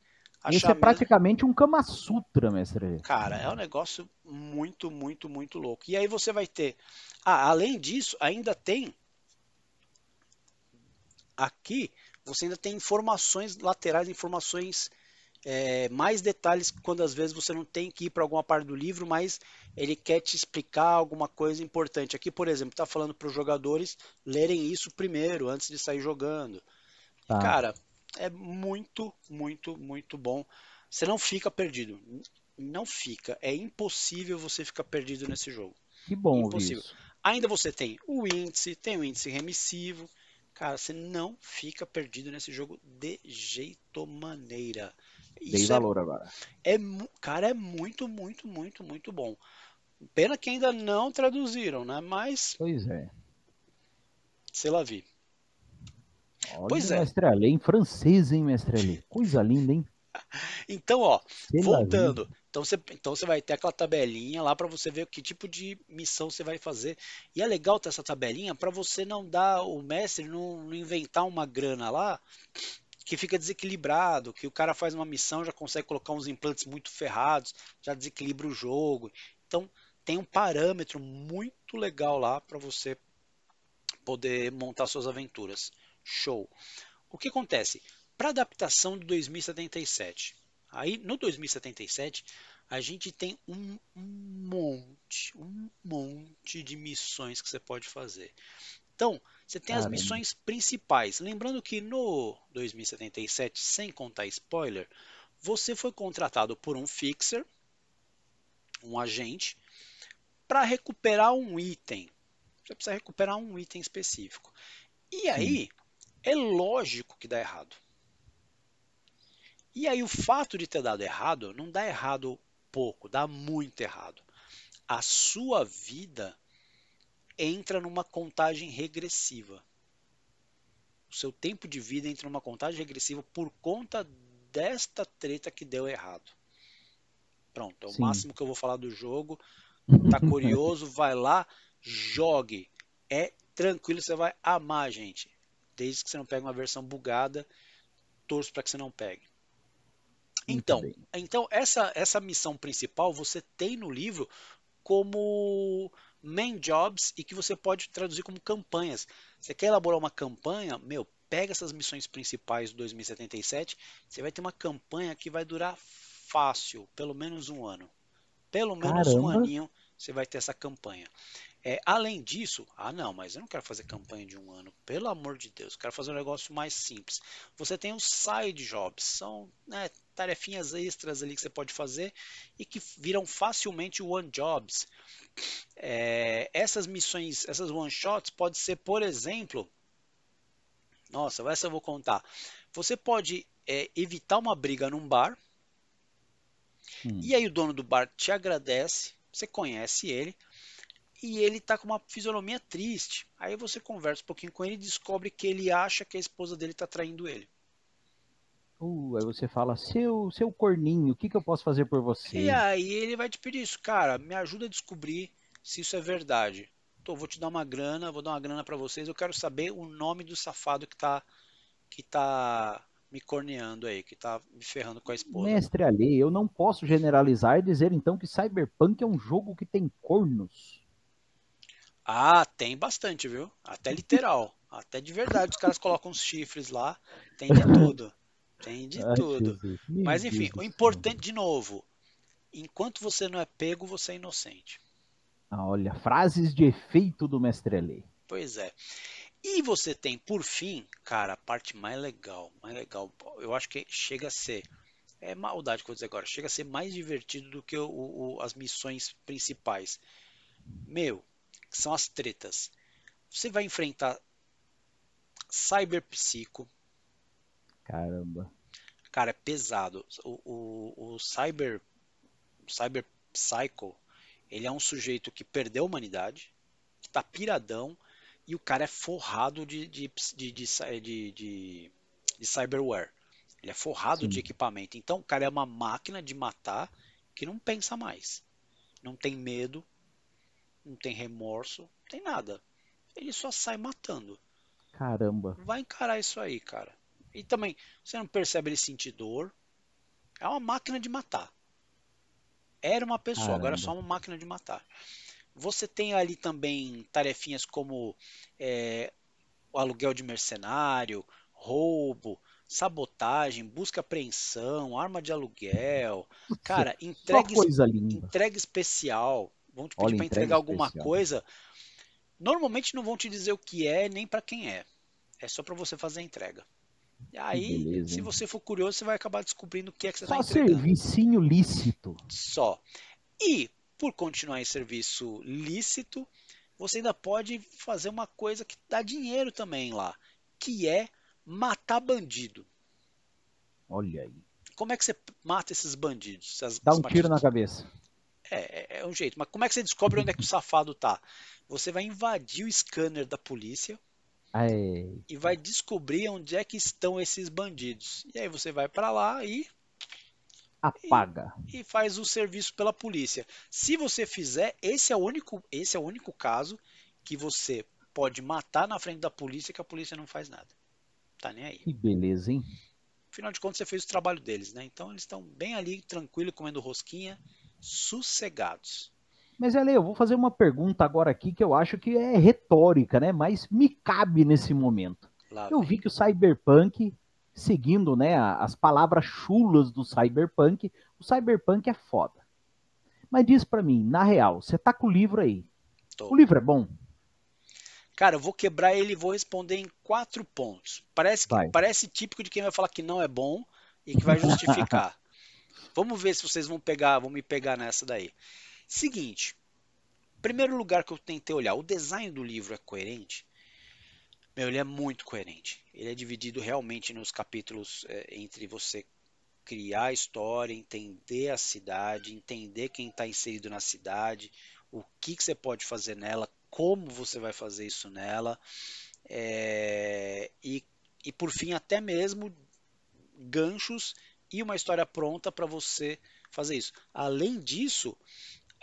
Esse é praticamente um Kama Sutra, mestre. Cara, é um negócio muito, muito, muito louco. E aí você vai ter. Ah, além disso, ainda tem Aqui você ainda tem informações laterais, informações é, mais detalhes quando às vezes você não tem que ir para alguma parte do livro, mas ele quer te explicar alguma coisa importante. Aqui, por exemplo, está falando para os jogadores lerem isso primeiro, antes de sair jogando. Tá. Cara, é muito, muito, muito bom. Você não fica perdido. Não fica. É impossível você ficar perdido nesse jogo. Que bom impossível. Isso. Ainda você tem o índice, tem o índice remissivo. Cara, você não fica perdido nesse jogo de jeito maneira. Dei Isso é valor é, agora. É, cara, é muito, muito, muito, muito bom. Pena que ainda não traduziram, né? Mas. Pois é. Sei lá, vi. Olha, pois é. Mestre Ale, em francês, hein, Mestre Ale? Coisa linda, hein? Então, ó, Sei voltando. Então você, então você vai ter aquela tabelinha lá para você ver que tipo de missão você vai fazer. E é legal ter essa tabelinha para você não dar o mestre não, não inventar uma grana lá que fica desequilibrado, que o cara faz uma missão, já consegue colocar uns implantes muito ferrados, já desequilibra o jogo. Então tem um parâmetro muito legal lá para você poder montar suas aventuras. Show. O que acontece? Para adaptação do 2077, aí no 2077 a gente tem um, um monte, um monte de missões que você pode fazer. Então, você tem Caramba. as missões principais. Lembrando que no 2077, sem contar spoiler, você foi contratado por um fixer, um agente, para recuperar um item. Você precisa recuperar um item específico. E aí, Sim. É lógico que dá errado. E aí, o fato de ter dado errado, não dá errado pouco, dá muito errado. A sua vida entra numa contagem regressiva. O seu tempo de vida entra numa contagem regressiva por conta desta treta que deu errado. Pronto, é o Sim. máximo que eu vou falar do jogo. Tá curioso? vai lá, jogue. É tranquilo, você vai amar, gente. Desde que você não pegue uma versão bugada, torço para que você não pegue. Então, então essa, essa missão principal você tem no livro como main jobs e que você pode traduzir como campanhas. Você quer elaborar uma campanha? Meu, pega essas missões principais do 2077, você vai ter uma campanha que vai durar fácil, pelo menos um ano. Pelo menos Caramba. um aninho você vai ter essa campanha. É, além disso, ah não, mas eu não quero fazer campanha de um ano, pelo amor de Deus, quero fazer um negócio mais simples. Você tem os side jobs, são né, tarefinhas extras ali que você pode fazer e que viram facilmente one jobs. É, essas missões, essas one shots pode ser, por exemplo, nossa, essa eu vou contar. Você pode é, evitar uma briga num bar hum. e aí o dono do bar te agradece, você conhece ele e ele tá com uma fisionomia triste. Aí você conversa um pouquinho com ele e descobre que ele acha que a esposa dele tá traindo ele. Uh, aí você fala, seu, seu corninho, o que, que eu posso fazer por você? E aí ele vai te pedir isso, cara, me ajuda a descobrir se isso é verdade. Tô, vou te dar uma grana, vou dar uma grana para vocês, eu quero saber o nome do safado que tá, que tá me corneando aí, que tá me ferrando com a esposa. Mestre Ali, eu não posso generalizar e dizer então que Cyberpunk é um jogo que tem cornos. Ah, tem bastante, viu? Até literal. Até de verdade, os caras colocam os chifres lá, tem de tudo. Tem de Ai, tudo. Mas enfim, Deus o importante, de novo, enquanto você não é pego, você é inocente. Ah, olha, frases de efeito do Mestre Lei. Pois é. E você tem, por fim, cara, a parte mais legal, mais legal, eu acho que chega a ser, é maldade que eu vou dizer agora, chega a ser mais divertido do que o, o, as missões principais. Meu, são as tretas. Você vai enfrentar Cyberpsico. Caramba. Cara, é pesado. O, o, o Cyber, Cyber Psycho, ele é um sujeito que perdeu a humanidade, que tá piradão, e o cara é forrado de, de, de, de, de, de cyberware. Ele é forrado Sim. de equipamento. Então o cara é uma máquina de matar que não pensa mais. Não tem medo, não tem remorso, não tem nada. Ele só sai matando. Caramba. Vai encarar isso aí, cara. E também, você não percebe ele sentir dor. É uma máquina de matar. Era uma pessoa, Caramba. agora é só uma máquina de matar. Você tem ali também tarefinhas como é, o aluguel de mercenário, roubo, sabotagem, busca apreensão, arma de aluguel, cara, entrega, entrega especial, vão te pedir para entregar alguma especial. coisa, normalmente não vão te dizer o que é nem para quem é, é só para você fazer a entrega. E aí, Beleza, se você for curioso, você vai acabar descobrindo o que é que você está entregando. Só servicinho lícito. Só. E, por continuar em serviço lícito, você ainda pode fazer uma coisa que dá dinheiro também lá, que é matar bandido. Olha aí. Como é que você mata esses bandidos? Dá um tiro na cabeça. É, é, é um jeito. Mas como é que você descobre onde é que o safado tá? Você vai invadir o scanner da polícia Ai. e vai descobrir onde é que estão esses bandidos. E aí você vai para lá e apaga e, e, faz o serviço pela polícia. Se você fizer, esse é o único, esse é o único caso que você pode matar na frente da polícia que a polícia não faz nada. Tá nem aí. Que beleza, hein? Afinal de contas, você fez o trabalho deles, né? Então eles estão bem ali, tranquilo, comendo rosquinha, sossegados. Mas, Ale, eu vou fazer uma pergunta agora aqui que eu acho que é retórica, né? Mas me cabe nesse momento. Lá eu vi que o Cyberpunk, seguindo né, as palavras chulas do Cyberpunk, o Cyberpunk é foda. Mas diz para mim, na real, você tá com o livro aí. Tô. O livro é bom? Cara, eu vou quebrar ele e vou responder em quatro pontos. Parece, que, parece típico de quem vai falar que não é bom e que vai justificar. Vamos ver se vocês vão pegar, vão me pegar nessa daí. Seguinte, primeiro lugar que eu tentei olhar, o design do livro é coerente? Meu, ele é muito coerente. Ele é dividido realmente nos capítulos é, entre você criar a história, entender a cidade, entender quem está inserido na cidade, o que, que você pode fazer nela, como você vai fazer isso nela, é, e, e por fim até mesmo ganchos e uma história pronta para você fazer isso. Além disso,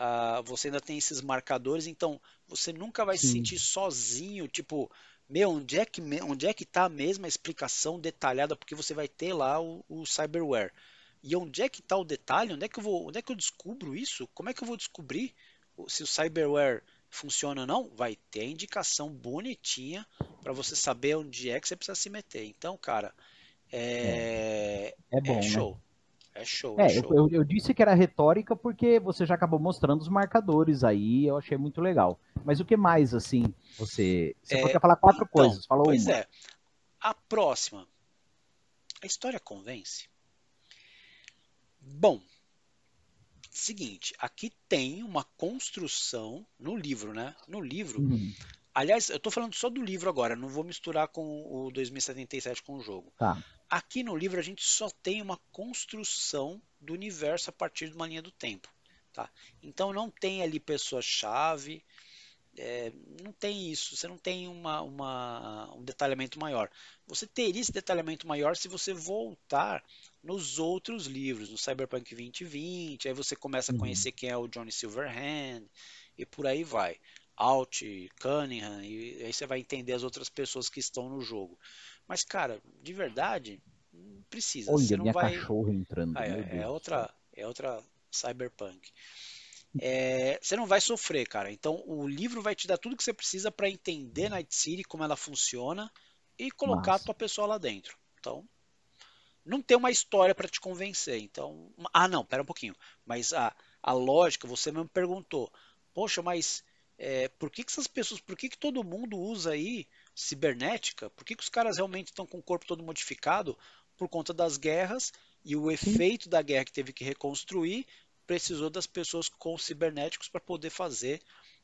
uh, você ainda tem esses marcadores, então você nunca vai Sim. se sentir sozinho, tipo, meu, onde é que onde é que tá a mesma explicação detalhada, porque você vai ter lá o, o cyberware. E onde é que está o detalhe? Onde é que eu vou, onde é que eu descubro isso? Como é que eu vou descobrir se o cyberware funciona ou não? Vai ter a indicação bonitinha para você saber onde é que você precisa se meter. Então, cara, é, é, é bom, é show. Né? É show. É, é show. Eu, eu, disse que era retórica porque você já acabou mostrando os marcadores aí, eu achei muito legal. Mas o que mais, assim, você. Você é, quer falar quatro então, coisas, falou pois uma. é. A próxima. A história convence? Bom, seguinte, aqui tem uma construção no livro, né? No livro. Uhum. Aliás, eu estou falando só do livro agora, não vou misturar com o 2077 com o jogo. Tá. Aqui no livro a gente só tem uma construção do universo a partir de uma linha do tempo. Tá? Então não tem ali pessoa-chave, é, não tem isso, você não tem uma, uma, um detalhamento maior. Você teria esse detalhamento maior se você voltar nos outros livros, no Cyberpunk 2020, aí você começa a uhum. conhecer quem é o Johnny Silverhand e por aí vai. Alt, Cunningham, e aí você vai entender as outras pessoas que estão no jogo. Mas, cara, de verdade, precisa. Olha, você não minha vai... cachorra entrando. Ah, é, é, outra, é outra cyberpunk. É, você não vai sofrer, cara. Então, o livro vai te dar tudo que você precisa para entender Night City, como ela funciona e colocar Nossa. a tua pessoa lá dentro. Então, não tem uma história para te convencer. Então, ah, não, pera um pouquinho. Mas a, a lógica, você mesmo perguntou. Poxa, mas é, por que, que essas pessoas, por que, que todo mundo usa aí cibernética? Por que, que os caras realmente estão com o corpo todo modificado? Por conta das guerras e o efeito da guerra que teve que reconstruir precisou das pessoas com cibernéticos para poder fazer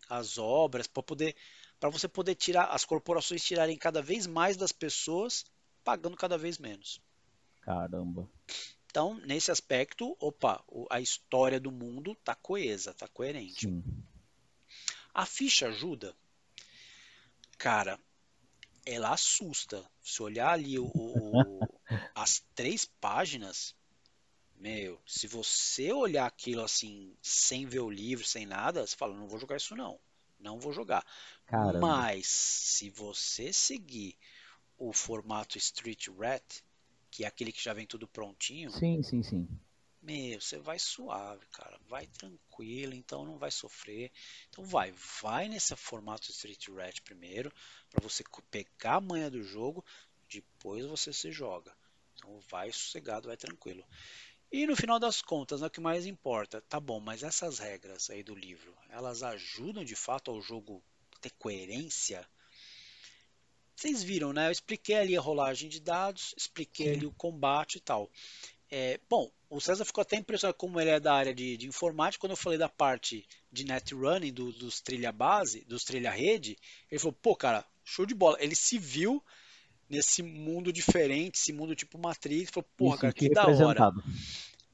as obras, para poder para você poder tirar as corporações tirarem cada vez mais das pessoas, pagando cada vez menos. Caramba. Então, nesse aspecto, opa, a história do mundo tá coesa, tá coerente. Sim. A ficha ajuda? Cara, ela assusta. Se olhar ali o, o, as três páginas, meu, se você olhar aquilo assim, sem ver o livro, sem nada, você fala, não vou jogar isso não. Não vou jogar. Caramba. Mas, se você seguir o formato Street Rat, que é aquele que já vem tudo prontinho. Sim, sim, sim. Meu, você vai suave, cara. Vai tranquilo, então não vai sofrer. Então vai, vai nesse formato Street Rat primeiro, para você pegar a manha do jogo. Depois você se joga. Então vai sossegado, vai tranquilo. E no final das contas, né, o que mais importa, tá bom, mas essas regras aí do livro, elas ajudam de fato ao jogo ter coerência? Vocês viram, né? Eu expliquei ali a rolagem de dados, expliquei ali o combate e tal. É, bom, o César ficou até impressionado como ele é da área de, de informática. Quando eu falei da parte de net running, do, dos trilha base, dos trilha rede, ele falou: pô, cara, show de bola. Ele se viu nesse mundo diferente, esse mundo tipo Matrix. Falou: porra, cara, que da hora.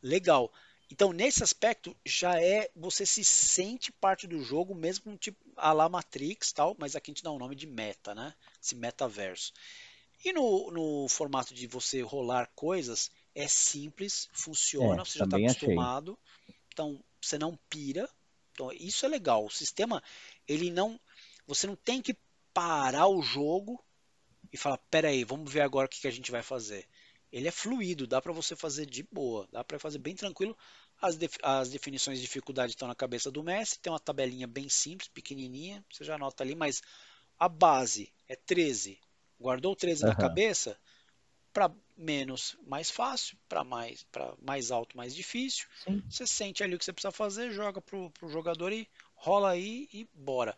Legal. Então, nesse aspecto, já é. Você se sente parte do jogo, mesmo tipo a la Matrix tal, mas aqui a gente dá um nome de meta, né? Esse metaverso. E no, no formato de você rolar coisas, é simples, funciona, é, você já está acostumado. Achei. Então, você não pira. Então, isso é legal. O sistema, ele não. Você não tem que parar o jogo e falar: peraí, vamos ver agora o que, que a gente vai fazer. Ele é fluido, dá para você fazer de boa, dá para fazer bem tranquilo. As, def as definições de dificuldade estão na cabeça do mestre, tem uma tabelinha bem simples, pequenininha, você já anota ali, mas a base é 13. Guardou 13 uhum. na cabeça? Para menos, mais fácil, para mais, para mais alto, mais difícil. Sim. Você sente ali o que você precisa fazer, joga pro, pro jogador e rola aí e bora.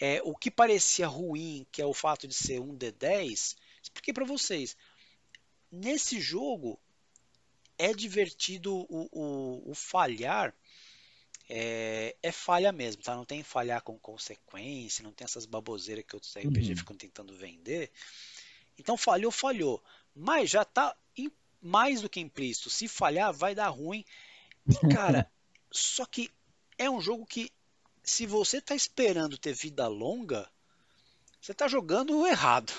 É, o que parecia ruim, que é o fato de ser um D10, expliquei para vocês. Nesse jogo é divertido o, o, o falhar, é, é, falha mesmo, tá? Não tem falhar com consequência, não tem essas baboseiras que outros RPG uhum. ficam tentando vender. Então falhou, falhou. Mas já tá mais do que implícito. Se falhar, vai dar ruim. E, cara, só que é um jogo que, se você tá esperando ter vida longa, você tá jogando errado.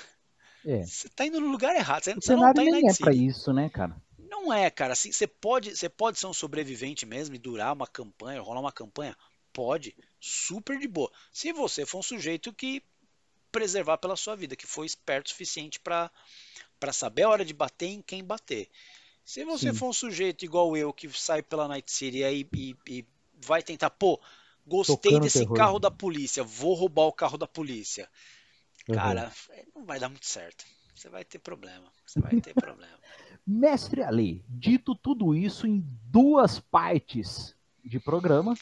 É. Você tá indo no lugar errado. Você, você não tá nem é para isso, né, cara? Não é, cara. Assim, você pode, você pode ser um sobrevivente mesmo e durar uma campanha, rolar uma campanha, pode, super de boa. Se você for um sujeito que preservar pela sua vida, que foi esperto o suficiente para saber a hora de bater em quem bater. Se você Sim. for um sujeito igual eu, que sai pela Night City e, e, e vai tentar, pô, gostei Tocando desse terror. carro da polícia, vou roubar o carro da polícia. Uhum. Cara, não vai dar muito certo. Você vai ter problema. Você vai ter problema. Mestre Ali, dito tudo isso em duas partes de programa.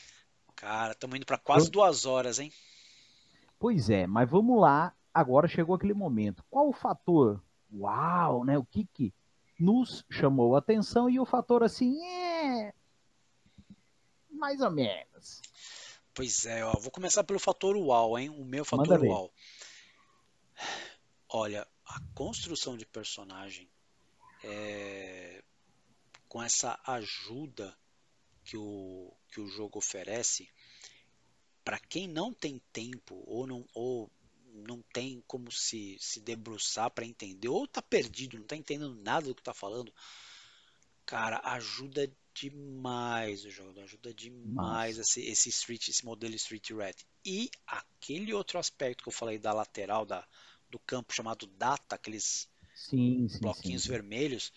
Cara, estamos indo para quase Eu... duas horas, hein? Pois é, mas vamos lá. Agora chegou aquele momento. Qual o fator uau, né? O que que nos chamou a atenção e o fator assim, é mais ou menos. Pois é, ó, vou começar pelo fator uau, hein? O meu fator uau. Olha, a construção de personagem é, com essa ajuda que o, que o jogo oferece, para quem não tem tempo ou não ou não tem como se, se debruçar para entender, ou tá perdido, não tá entendendo nada do que tá falando, cara, ajuda demais o jogo, ajuda demais esse, esse Street, esse modelo Street Red. E aquele outro aspecto que eu falei da lateral da, do campo chamado data, aqueles sim, sim, bloquinhos sim. vermelhos,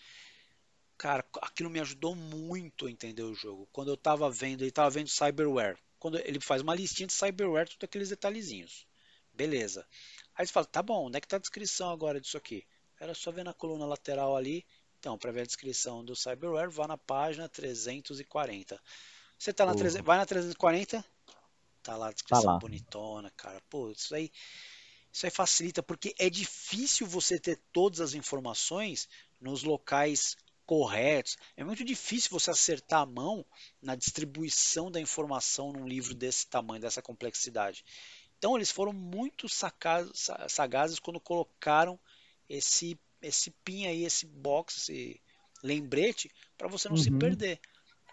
cara, aquilo me ajudou muito a entender o jogo. Quando eu tava vendo, ele tava vendo cyberware. Quando ele faz uma listinha de cyberware, tudo aqueles detalhezinhos. Beleza. Aí você fala, tá bom, onde é que tá a descrição agora disso aqui? Era só ver na coluna lateral ali. Então, para ver a descrição do cyberware, vá na página 340. Você tá na uhum. 300, vai na 340, tá lá a descrição tá lá. bonitona, cara. Pô, isso aí isso aí facilita porque é difícil você ter todas as informações nos locais corretos. É muito difícil você acertar a mão na distribuição da informação num livro desse tamanho, dessa complexidade. Então eles foram muito sagazes quando colocaram esse esse pin aí, esse box, esse lembrete para você não uhum. se perder.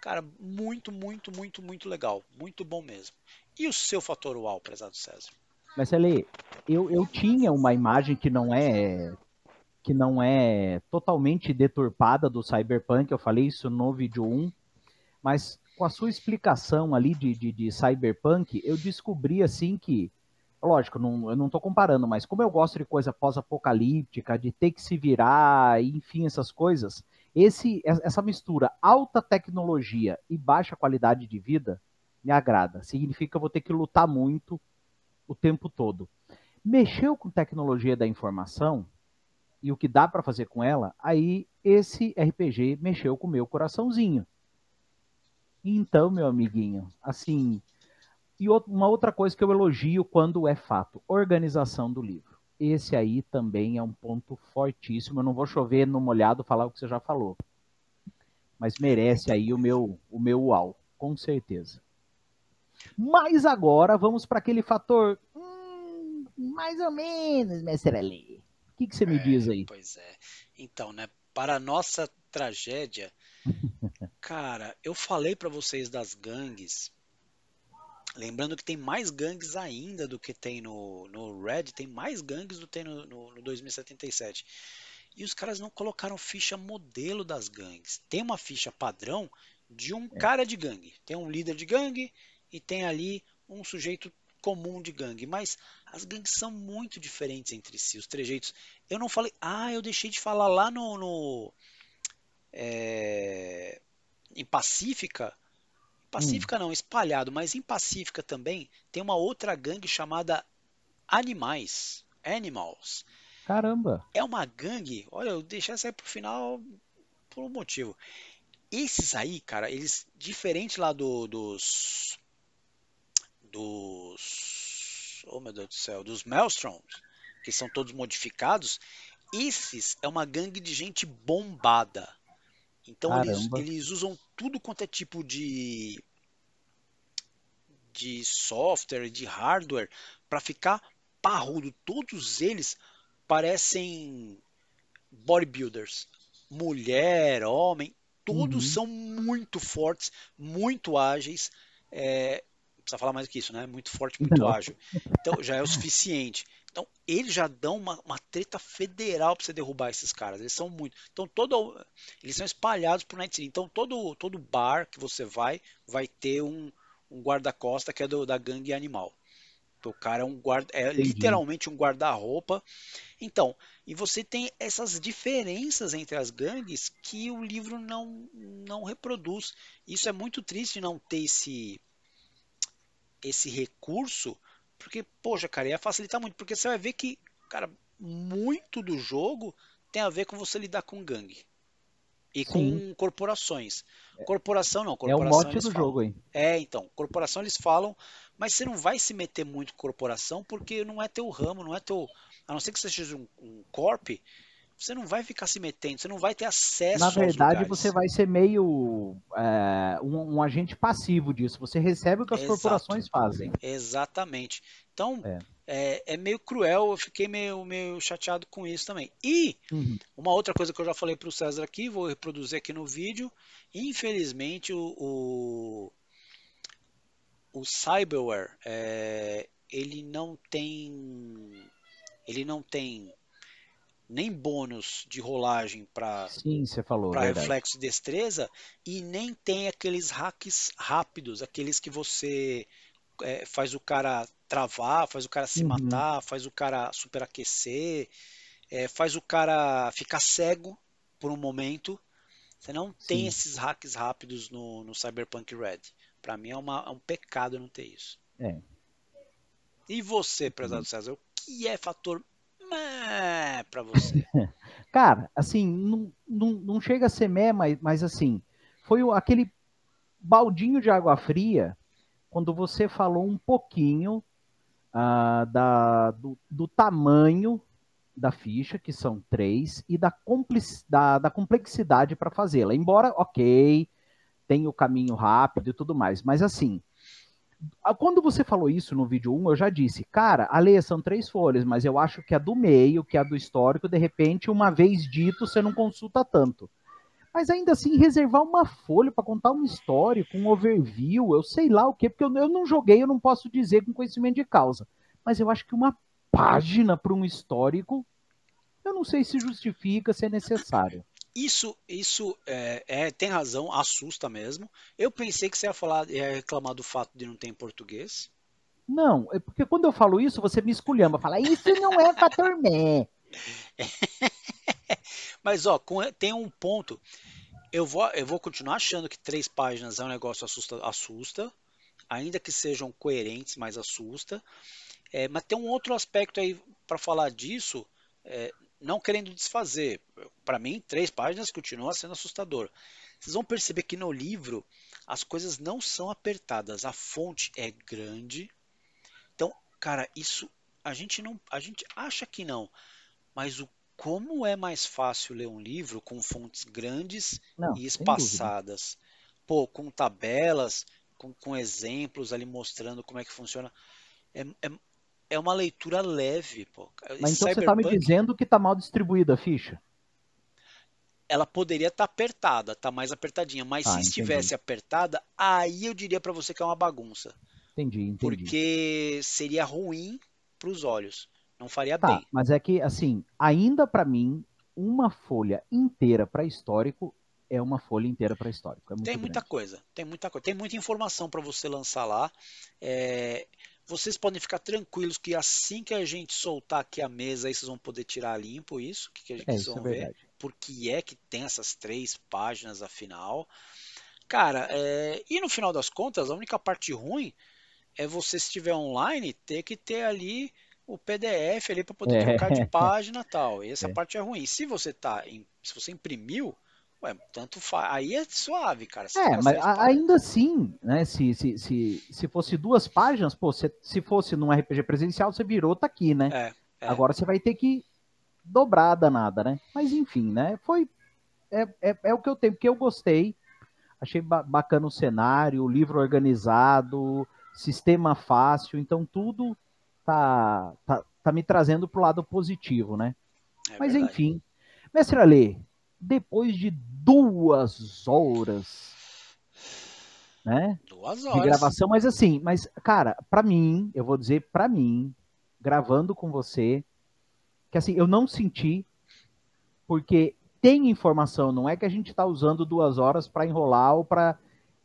Cara, muito, muito, muito, muito legal, muito bom mesmo. E o seu fator uau, prezado César? Mas ali, eu, eu tinha uma imagem que não é que não é totalmente deturpada do Cyberpunk, eu falei isso no vídeo 1, mas com a sua explicação ali de, de, de cyberpunk, eu descobri assim que, lógico, não, eu não estou comparando, mas como eu gosto de coisa pós-apocalíptica, de ter que se virar, enfim, essas coisas, esse, essa mistura alta tecnologia e baixa qualidade de vida me agrada. Significa que eu vou ter que lutar muito o tempo todo. Mexeu com tecnologia da informação, e o que dá para fazer com ela, aí esse RPG mexeu com o meu coraçãozinho. Então, meu amiguinho, assim, e uma outra coisa que eu elogio quando é fato, organização do livro. Esse aí também é um ponto fortíssimo. Eu não vou chover no molhado falar o que você já falou. Mas merece aí o meu o meu uau, com certeza. Mas agora vamos para aquele fator hum, mais ou menos, mestre Ali. O que, que você me é, diz aí? Pois é. Então, né, para a nossa tragédia, cara, eu falei para vocês das gangues. Lembrando que tem mais gangues ainda do que tem no, no Red, tem mais gangues do que tem no, no, no 2077. E os caras não colocaram ficha modelo das gangues. Tem uma ficha padrão de um é. cara de gangue. Tem um líder de gangue e tem ali um sujeito comum de gangue. Mas as gangues são muito diferentes entre si, os trejeitos. Eu não falei. Ah, eu deixei de falar lá no. no é, em Pacífica. Pacífica hum. não, espalhado, mas em Pacífica também tem uma outra gangue chamada Animais. Animals. Caramba! É uma gangue. Olha, eu deixei essa aí pro final por um motivo. Esses aí, cara, eles, diferente lá do, dos dos. Oh meu Deus do céu, dos Maelstroms, que são todos modificados, esses é uma gangue de gente bombada. Então eles, eles, usam tudo quanto é tipo de de software, de hardware para ficar parrudo. Todos eles parecem bodybuilders. Mulher, homem, todos uhum. são muito fortes, muito ágeis. É, precisa falar mais do que isso, né? Muito forte, muito Não. ágil. Então já é o suficiente. Então eles já dão uma, uma treta federal para você derrubar esses caras. Eles são muito. Então todo, eles são espalhados por Night City. Então todo todo bar que você vai vai ter um, um guarda-costa que é do, da gangue animal. Então, o cara é um guarda, é Entendi. literalmente um guarda-roupa. Então, e você tem essas diferenças entre as gangues que o livro não não reproduz. Isso é muito triste não ter esse esse recurso, porque, poxa, cara, ia facilitar muito, porque você vai ver que, cara, muito do jogo tem a ver com você lidar com gangue. E Sim. com corporações. Corporação não, corporação. É o mote do falam. jogo, hein? É, então, corporação eles falam, mas você não vai se meter muito com corporação porque não é teu ramo, não é teu. A não ser que você seja um, um corp, você não vai ficar se metendo, você não vai ter acesso Na verdade, você vai ser meio é, um, um, agente passivo disso. Você recebe o que as Exato. corporações fazem. Exatamente. Então, é. É, é. meio cruel, eu fiquei meio, meio chateado com isso também. E uhum. uma outra coisa que eu já falei para o César aqui, vou reproduzir aqui no vídeo. Infelizmente, o, o, o Cyberware, é, ele não tem. Ele não tem nem bônus de rolagem para reflexo de destreza e nem tem aqueles hacks rápidos, aqueles que você é, faz o cara travar, faz o cara se uhum. matar, faz o cara superaquecer, é, faz o cara ficar cego por um momento. Você não tem Sim. esses hacks rápidos no, no Cyberpunk Red. Para mim é, uma, é, um pecado não ter isso. É. E você, prezado uhum. César, o que é fator para você? Cara, assim, não, não, não chega a ser meh, mas, mas assim, foi aquele baldinho de água fria quando você falou um pouquinho uh, da, do, do, tamanho da ficha, que são três, e da, da, da complexidade para fazê-la. Embora, ok, tem o caminho rápido e tudo mais, mas assim, quando você falou isso no vídeo 1, eu já disse, cara, Ale, são três folhas, mas eu acho que a do meio, que a do histórico, de repente, uma vez dito, você não consulta tanto. Mas ainda assim, reservar uma folha para contar uma história, com um overview, eu sei lá o quê, porque eu, eu não joguei, eu não posso dizer com conhecimento de causa. Mas eu acho que uma página para um histórico, eu não sei se justifica, se é necessário. Isso, isso é, é, tem razão, assusta mesmo. Eu pensei que você ia falar, ia reclamar do fato de não ter em português. Não, é porque quando eu falo isso, você me esculhamba, fala, isso não é fator mé. Mas ó, tem um ponto. Eu vou, eu vou continuar achando que três páginas é um negócio assusta, assusta ainda que sejam coerentes, mas assusta. É, mas tem um outro aspecto aí para falar disso. É, não querendo desfazer. Para mim, três páginas continua sendo assustador. Vocês vão perceber que no livro as coisas não são apertadas, a fonte é grande. Então, cara, isso a gente não, a gente acha que não, mas o como é mais fácil ler um livro com fontes grandes Não, e espaçadas, pô, com tabelas, com, com exemplos ali mostrando como é que funciona. É, é, é uma leitura leve, pô. Mas então você tá me Cyberpunk, dizendo que tá mal distribuída a ficha? ela poderia estar apertada, tá mais apertadinha, mas Ah, se entendi. estivesse apertada, aí eu diria para você que é uma bagunça, Entendi, entendi. porque seria ruim para os olhos, não faria Tá, bem. mas é que, assim, ainda pra mim, uma folha inteira para histórico é uma folha inteira para histórico. É Tem muita grande. coisa, tem muita coisa, tem muita informação para você lançar lá. É, vocês podem ficar tranquilos que assim que a gente soltar aqui a mesa, aí vocês vão poder tirar limpo isso, que, que É, vocês isso é vão ver, verdade. porque é que tem essas três páginas afinal. Cara, é, e no final das contas, a única parte ruim é você, se estiver online, ter que ter ali o PDF ali para poder É. trocar de página e tal. E essa É. parte é ruim. Se você tá se você imprimiu, ué, tanto faz. Aí é suave, cara. Você É, mas ainda assim, né? Se, se, se, se fosse duas páginas, pô, se, se fosse num RPG presencial, você virou, tá aqui, né? É, é. Agora você vai ter que dobrar a danada, né? Mas enfim, né? Foi. É, é, é o que eu tenho, porque eu gostei. Achei ba- bacana o cenário, o livro organizado, sistema fácil, então tudo tá, tá, tá me trazendo pro lado positivo, né? É Mas verdade. enfim. Mestre Ale, depois de duas horas, né? Duas de horas. gravação, mas assim, mas cara, pra mim, eu vou dizer pra mim, gravando com você, que assim, eu não senti, porque tem informação, não é que a gente tá usando duas horas pra enrolar ou pra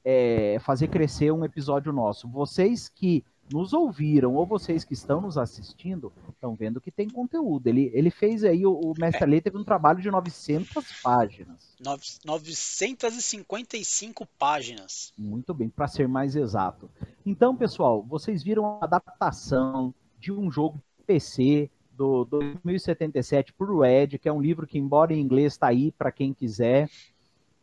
é, fazer crescer um episódio nosso. Vocês que nos ouviram ou vocês que estão nos assistindo estão vendo que tem conteúdo. Ele, ele fez aí, o, o Mestre Ale teve um trabalho de 900 páginas. Nove- 955 páginas. Muito bem, para ser mais exato. Então, pessoal, vocês viram a adaptação de um jogo de PC do 2077 por Red, que é um livro que, embora em inglês, está aí para quem quiser.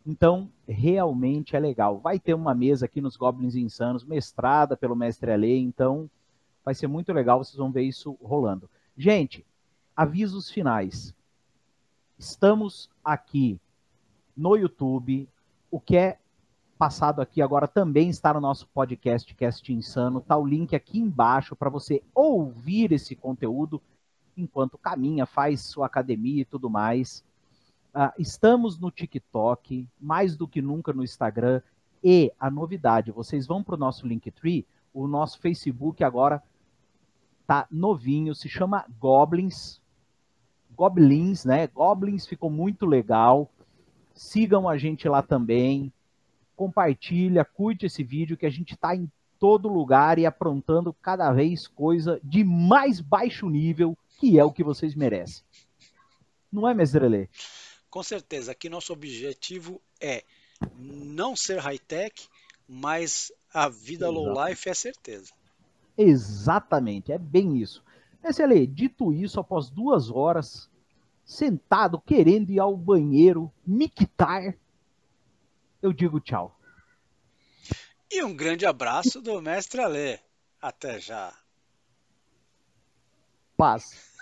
Então, realmente é legal. Vai ter uma mesa aqui nos Goblins Insanos, mestrada pelo Mestre Ale, então vai ser muito legal, vocês vão ver isso rolando. Gente, avisos finais. Estamos aqui no YouTube. O que é passado aqui agora também está no nosso podcast Cast Insano. Tá o link aqui embaixo para você ouvir esse conteúdo enquanto caminha, faz sua academia e tudo mais. Ah, estamos no TikTok, mais do que nunca no Instagram. E a novidade, vocês vão para o nosso Linktree, o nosso Facebook agora tá novinho, se chama Goblins. Goblins, né? Goblins ficou muito legal. Sigam a gente lá também. Compartilha, curte esse vídeo que a gente está em todo lugar e aprontando cada vez coisa de mais baixo nível, que é o que vocês merecem. Não é, Mesdralê? Com certeza, aqui nosso objetivo é não ser high-tech, mas a vida Exato. low life é certeza. Exatamente, é bem isso. Mesdralê, dito isso, após duas horas, sentado, querendo ir ao banheiro, mictar, eu digo tchau. E um grande abraço do mestre Alê. Até já. Paz.